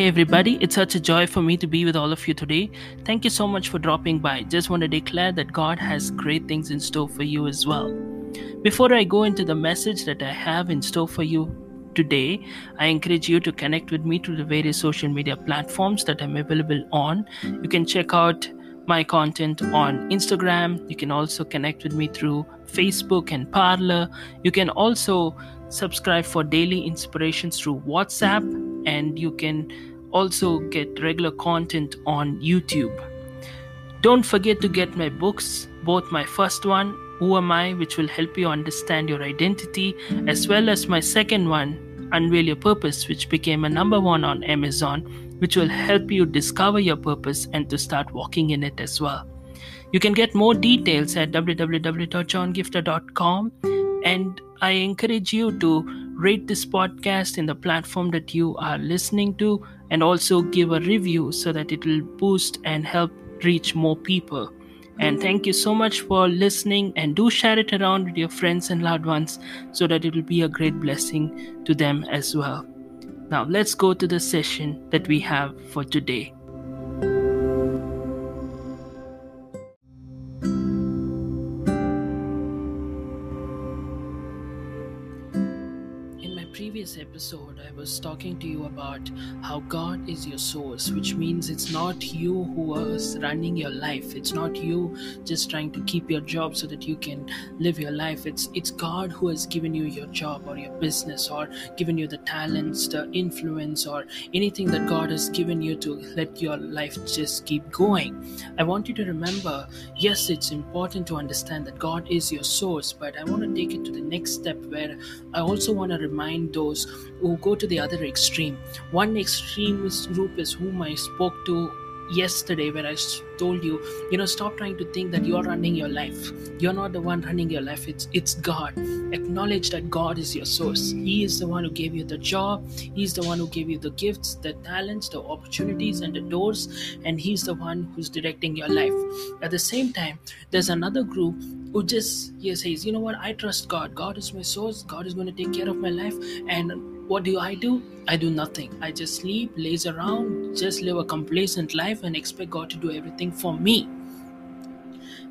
Hey everybody, it's such a joy for me to be with all of you today. Thank you so much for dropping by. Just want to declare that God has great things in store for you as well. Before I go into the message that I have in store for you today, I encourage you to connect with me through the various social media platforms that I'm available on. You can check out my content on Instagram. You can also connect with me through Facebook and Parler. You can also subscribe for daily inspirations through WhatsApp and you can also get regular content on YouTube. Don't forget to get my books, both my first one, Who Am I, which will help you understand your identity, as well as my second one, Unveil Your Purpose, which became a number one on Amazon, which will help you discover your purpose and to start walking in it as well. You can get more details at www.johngifta.com and I encourage you to rate this podcast in the platform that you are listening to and also give a review so that it will boost and help reach more people. And mm. thank you so much for listening and do share it around with your friends and loved ones so that it will be a great blessing to them as well. Now, let's go to the session that we have for today. Episode, I was talking to you about how God is your source, which means it's not you who is running your life. It's not you just trying to keep your job so that you can live your life. It's it's God who has given you your job or your business or given you the talents, the influence, or anything that God has given you to let your life just keep going. I want you to remember, yes, it's important to understand that God is your source, but I want to take it to the next step where I also want to remind those who go to the other extreme. One extremist group is whom I spoke to yesterday where I told you, you know, stop trying to think that you're running your life. You're not the one running your life. It's it's God. Acknowledge that God is your source. He is the one who gave you the job. He's the one who gave you the gifts, the talents, the opportunities, and the doors. And He's the one who's directing your life. At the same time, there's another group who just he says, you know what, I trust God. God is my source. God is going to take care of my life. And what do I do? I do nothing. I just sleep, laze around, just live a complacent life and expect God to do everything for me.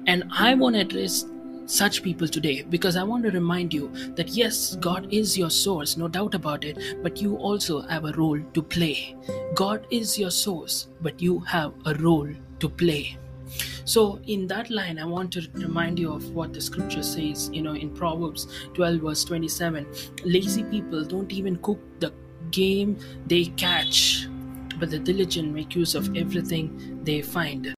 And I want to address such people today because I want to remind you that yes, God is your source, no doubt about it, but you also have a role to play. God is your source, but you have a role to play. So, in that line, I want to remind you of what the scripture says, you know, in Proverbs 12, verse 27. Lazy people don't even cook the game they catch, but the diligent make use of everything they find.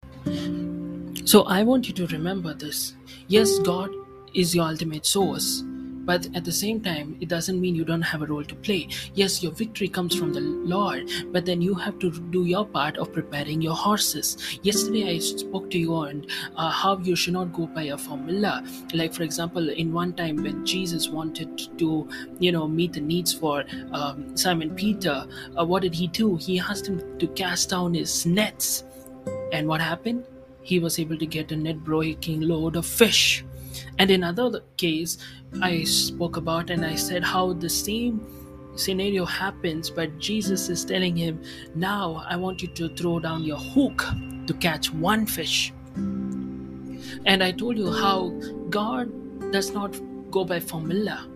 So, I want you to remember this. Yes, God is your ultimate source, but at the same time it doesn't mean you don't have a role to play. Yes your victory comes from the lord but then you have to do your part of preparing your horses. Yesterday i spoke to you on uh, how you should not go by a formula. Like for example in one time when jesus wanted to you know meet the needs for um, simon peter uh, what did he do? He asked him to cast down his nets. And what happened? He was able to get a net breaking load of fish and in another case, I spoke about and I said how the same scenario happens, but Jesus is telling him, Now I want you to throw down your hook to catch one fish. And I told you how God does not go by formula.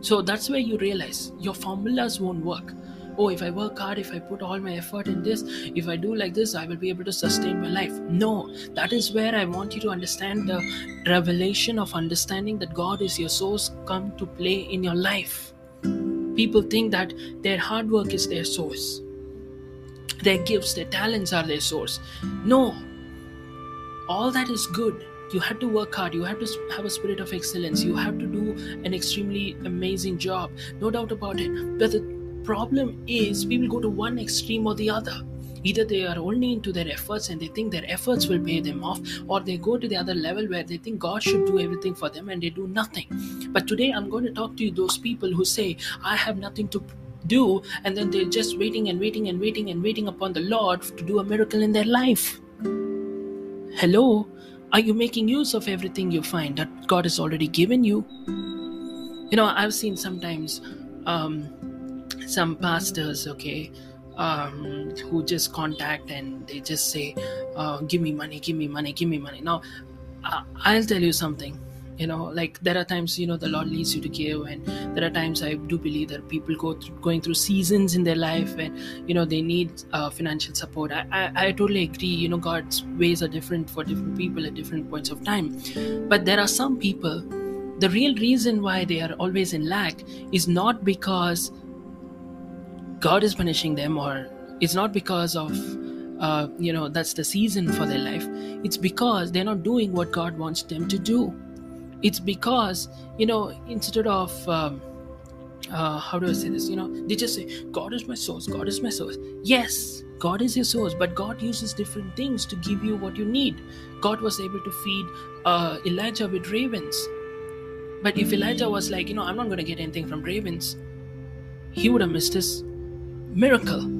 So that's where you realize your formulas won't work. Oh, if I work hard, if I put all my effort in this, if I do like this, I will be able to sustain my life. No, that is where I want you to understand the revelation of understanding that God is your source come to play in your life. People think that their hard work is their source, their gifts, their talents are their source. No, all that is good. You have to work hard. You have to have a spirit of excellence. You have to do an extremely amazing job. No doubt about it. But the problem is people go to one extreme or the other. Either they are only into their efforts and they think their efforts will pay them off or they go to the other level where they think god should do everything for them and they do nothing. But today i'm going to talk to you those people who say i have nothing to do and then they're just waiting and waiting and waiting and waiting upon the lord to do a miracle in their life. Hello? Are you making use of everything you find that God has already given you? You know, I've seen sometimes um, some pastors, okay, um, who just contact and they just say, uh, Give me money, give me money, give me money. Now, I'll tell you something you know like there are times you know the lord leads you to give and there are times i do believe that people go through going through seasons in their life and you know they need uh, financial support I, I, I totally agree you know god's ways are different for different people at different points of time but there are some people the real reason why they are always in lack is not because god is punishing them or it's not because of uh, you know that's the season for their life it's because they're not doing what god wants them to do it's because you know instead of um, uh, how do I say this? You know, they just say, God is my source, God is my source. Yes, God is your source, but God uses different things to give you what you need. God was able to feed uh, Elijah with ravens. But if Elijah was like, you know, I'm not going to get anything from ravens, he would have missed his miracle.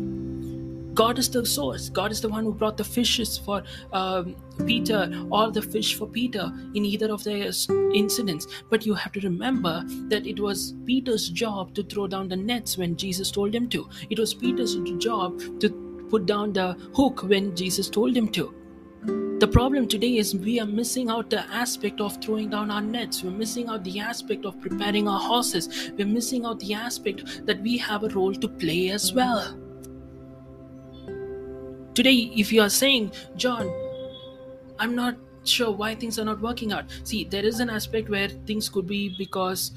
God is the source. God is the one who brought the fishes for um, Peter or the fish for Peter in either of their incidents. But you have to remember that it was Peter's job to throw down the nets when Jesus told him to. It was Peter's job to put down the hook when Jesus told him to. The problem today is we are missing out the aspect of throwing down our nets. We're missing out the aspect of preparing our horses. We're missing out the aspect that we have a role to play as well. Today, if you are saying, John, I'm not sure why things are not working out. See, there is an aspect where things could be because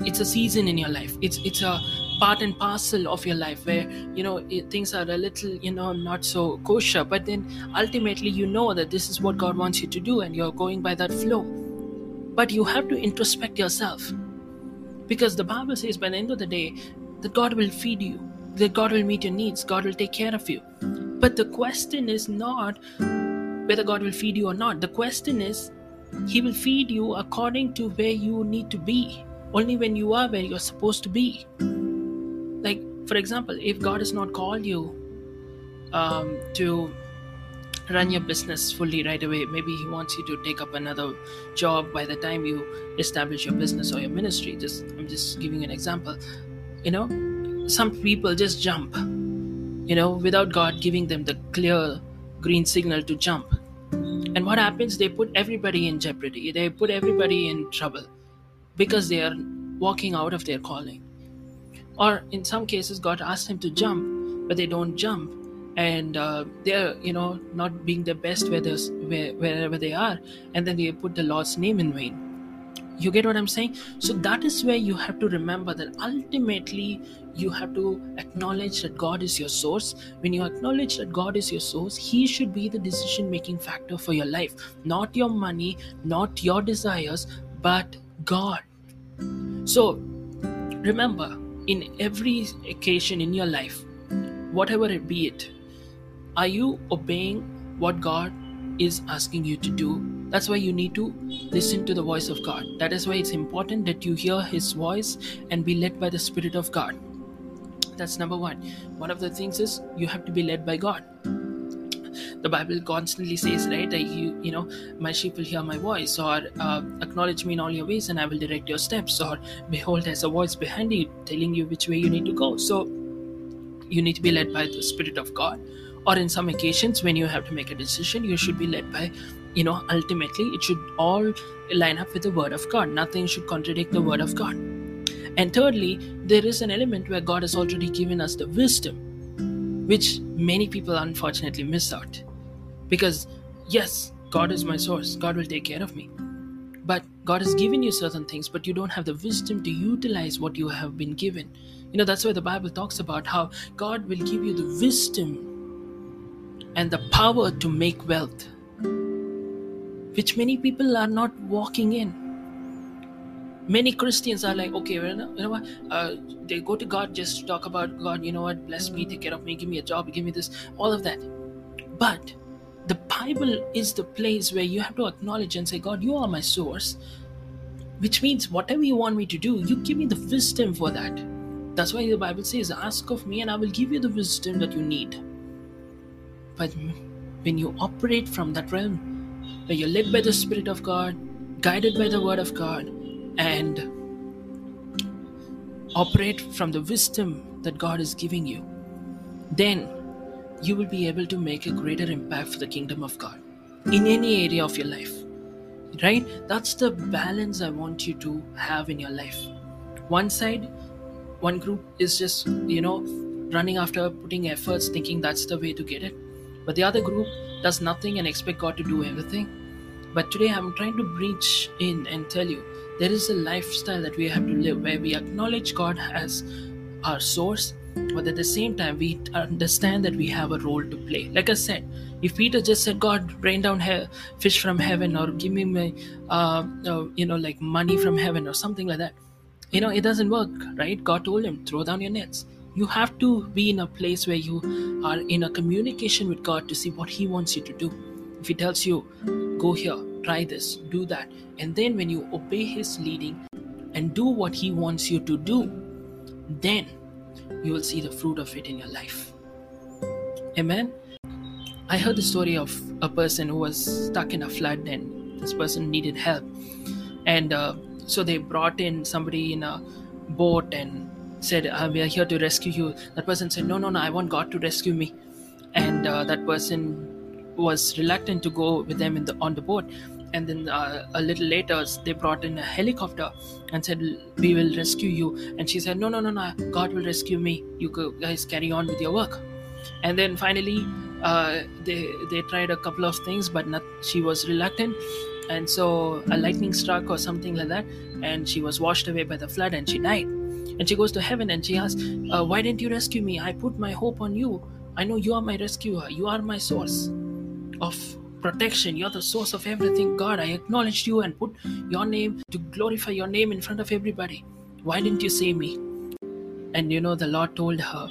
it's a season in your life. It's it's a part and parcel of your life where you know it, things are a little you know not so kosher. But then ultimately, you know that this is what God wants you to do, and you're going by that flow. But you have to introspect yourself because the Bible says by the end of the day that God will feed you that God will meet your needs, God will take care of you. But the question is not whether God will feed you or not. The question is, He will feed you according to where you need to be, only when you are where you're supposed to be. Like, for example, if God has not called you um, to run your business fully right away, maybe He wants you to take up another job by the time you establish your business or your ministry. Just I'm just giving an example. You know, some people just jump, you know, without God giving them the clear green signal to jump. And what happens? They put everybody in jeopardy, they put everybody in trouble because they are walking out of their calling. Or in some cases, God asks them to jump, but they don't jump. And uh, they're, you know, not being the best where where, wherever they are, and then they put the Lord's name in vain. You get what i'm saying? So that is where you have to remember that ultimately you have to acknowledge that god is your source. When you acknowledge that god is your source he should be the decision making factor for your life. Not your money not your desires but god. So remember in every occasion in your life whatever it be it are you obeying what god is asking you to do that's why you need to listen to the voice of God. That is why it's important that you hear His voice and be led by the Spirit of God. That's number one. One of the things is you have to be led by God. The Bible constantly says, right, that you, you know, my sheep will hear my voice, or uh, acknowledge me in all your ways, and I will direct your steps, or behold, there's a voice behind you telling you which way you need to go. So, you need to be led by the Spirit of God. Or in some occasions when you have to make a decision you should be led by you know ultimately it should all line up with the word of god. Nothing should contradict the word of god. And thirdly there is an element where god has already given us the wisdom which many people unfortunately miss out. Because yes god is my source. God will take care of me. But god has given you certain things but you don't have the wisdom to utilize what you have been given. You know that's why the bible talks about how god will give you the wisdom and the power to make wealth which many people are not walking in. Many Christians are like, okay, well, you know what? Uh, they go to God just to talk about God. You know what? Bless me, take care of me, give me a job, give me this, all of that. But the Bible is the place where you have to acknowledge and say, God, you are my source. Which means whatever you want me to do, you give me the wisdom for that. That's why the Bible says, Ask of me, and I will give you the wisdom that you need. But when you operate from that realm, where you're led by the Spirit of God, guided by the Word of God, and operate from the wisdom that God is giving you, then you will be able to make a greater impact for the kingdom of God in any area of your life. Right? That's the balance I want you to have in your life. One side, one group is just, you know, running after putting efforts, thinking that's the way to get it. But the other group does nothing and expect God to do everything. But today I'm trying to reach in and tell you there is a lifestyle that we have to live where we acknowledge God as our source, but at the same time we understand that we have a role to play. Like I said, if Peter just said, "God, rain down he- fish from heaven," or "Give me my, uh, uh, you know, like money from heaven," or something like that, you know, it doesn't work, right? God told him, "Throw down your nets." You have to be in a place where you are in a communication with God to see what He wants you to do. If He tells you, go here, try this, do that, and then when you obey His leading and do what He wants you to do, then you will see the fruit of it in your life. Amen. I heard the story of a person who was stuck in a flood and this person needed help. And uh, so they brought in somebody in a boat and said, uh, We are here to rescue you. That person said, No, no, no, I want God to rescue me. And uh, that person was reluctant to go with them in the, on the boat. And then uh, a little later, they brought in a helicopter and said, We will rescue you. And she said, No, no, no, no, God will rescue me. You guys carry on with your work. And then finally, uh, they they tried a couple of things, but not, she was reluctant. And so a lightning struck or something like that, and she was washed away by the flood and she died. And she goes to heaven and she asks, uh, Why didn't you rescue me? I put my hope on you. I know you are my rescuer. You are my source of protection. You're the source of everything. God, I acknowledged you and put your name to glorify your name in front of everybody. Why didn't you save me? And you know, the Lord told her,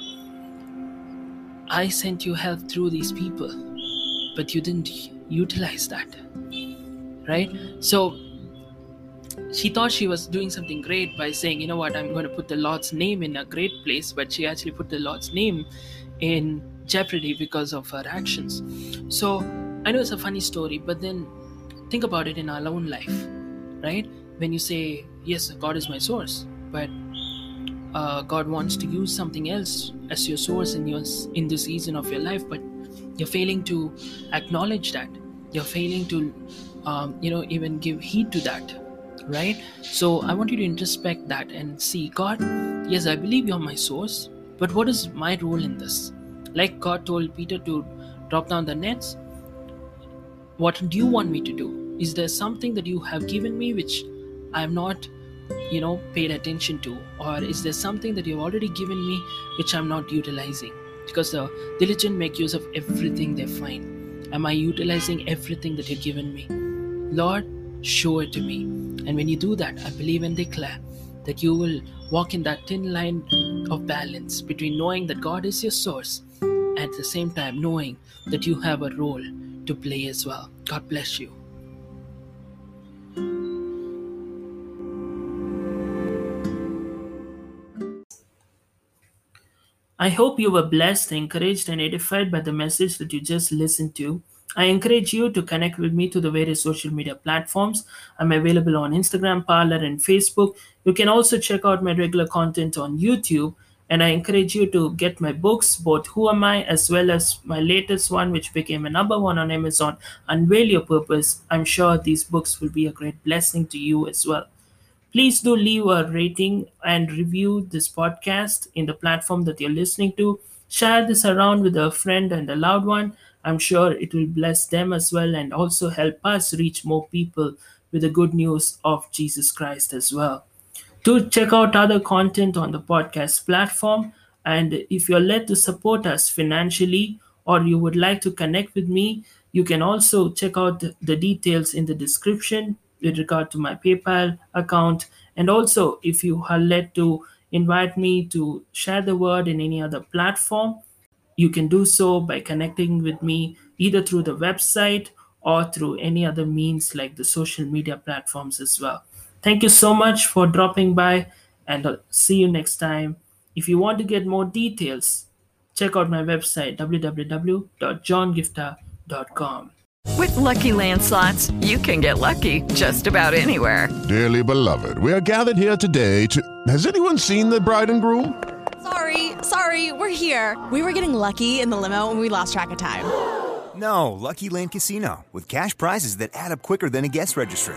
I sent you help through these people, but you didn't utilize that. Right? So she thought she was doing something great by saying, you know what, I'm going to put the Lord's name in a great place, but she actually put the Lord's name in jeopardy because of her actions. So I know it's a funny story, but then think about it in our own life, right? When you say, yes, God is my source, but uh, God wants to use something else as your source in your in this season of your life, but you're failing to acknowledge that. You're failing to, um, you know, even give heed to that right? So I want you to introspect that and see God, yes, I believe you're my source, but what is my role in this? Like God told Peter to drop down the nets, what do you want me to do? Is there something that you have given me which I have not, you know, paid attention to? Or is there something that you've already given me which I'm not utilizing? Because the diligent make use of everything they find. Am I utilizing everything that you've given me? Lord, show it to me. And when you do that, I believe and declare that you will walk in that thin line of balance between knowing that God is your source and at the same time knowing that you have a role to play as well. God bless you. I hope you were blessed, encouraged, and edified by the message that you just listened to. I encourage you to connect with me through the various social media platforms. I'm available on Instagram, Parler, and Facebook. You can also check out my regular content on YouTube and I encourage you to get my books, both Who Am I as well as my latest one, which became a number one on Amazon, Unveil Your Purpose. I'm sure these books will be a great blessing to you as well. Please do leave a rating and review this podcast in the platform that you're listening to. Share this around with a friend and a loved one. I'm sure it will bless them as well and also help us reach more people with the good news of Jesus Christ as well. Do check out other content on the podcast platform. And if you're led to support us financially or you would like to connect with me, you can also check out the, details in the description with regard to my PayPal account. And also, if you are led to invite me to share the word in any other platform, you can do so by connecting with me either through the website or through any other means like the social media platforms as well. Thank you so much for dropping by and I'll see you next time. If you want to get more details, check out my website www.johngifta.com. With Lucky Land slots, you can get lucky just about anywhere. Dearly beloved, we are gathered here today to. Has anyone seen the bride and groom? Sorry, sorry, we're here. We were getting lucky in the limo and we lost track of time. No, Lucky Land Casino, with cash prizes that add up quicker than a guest registry.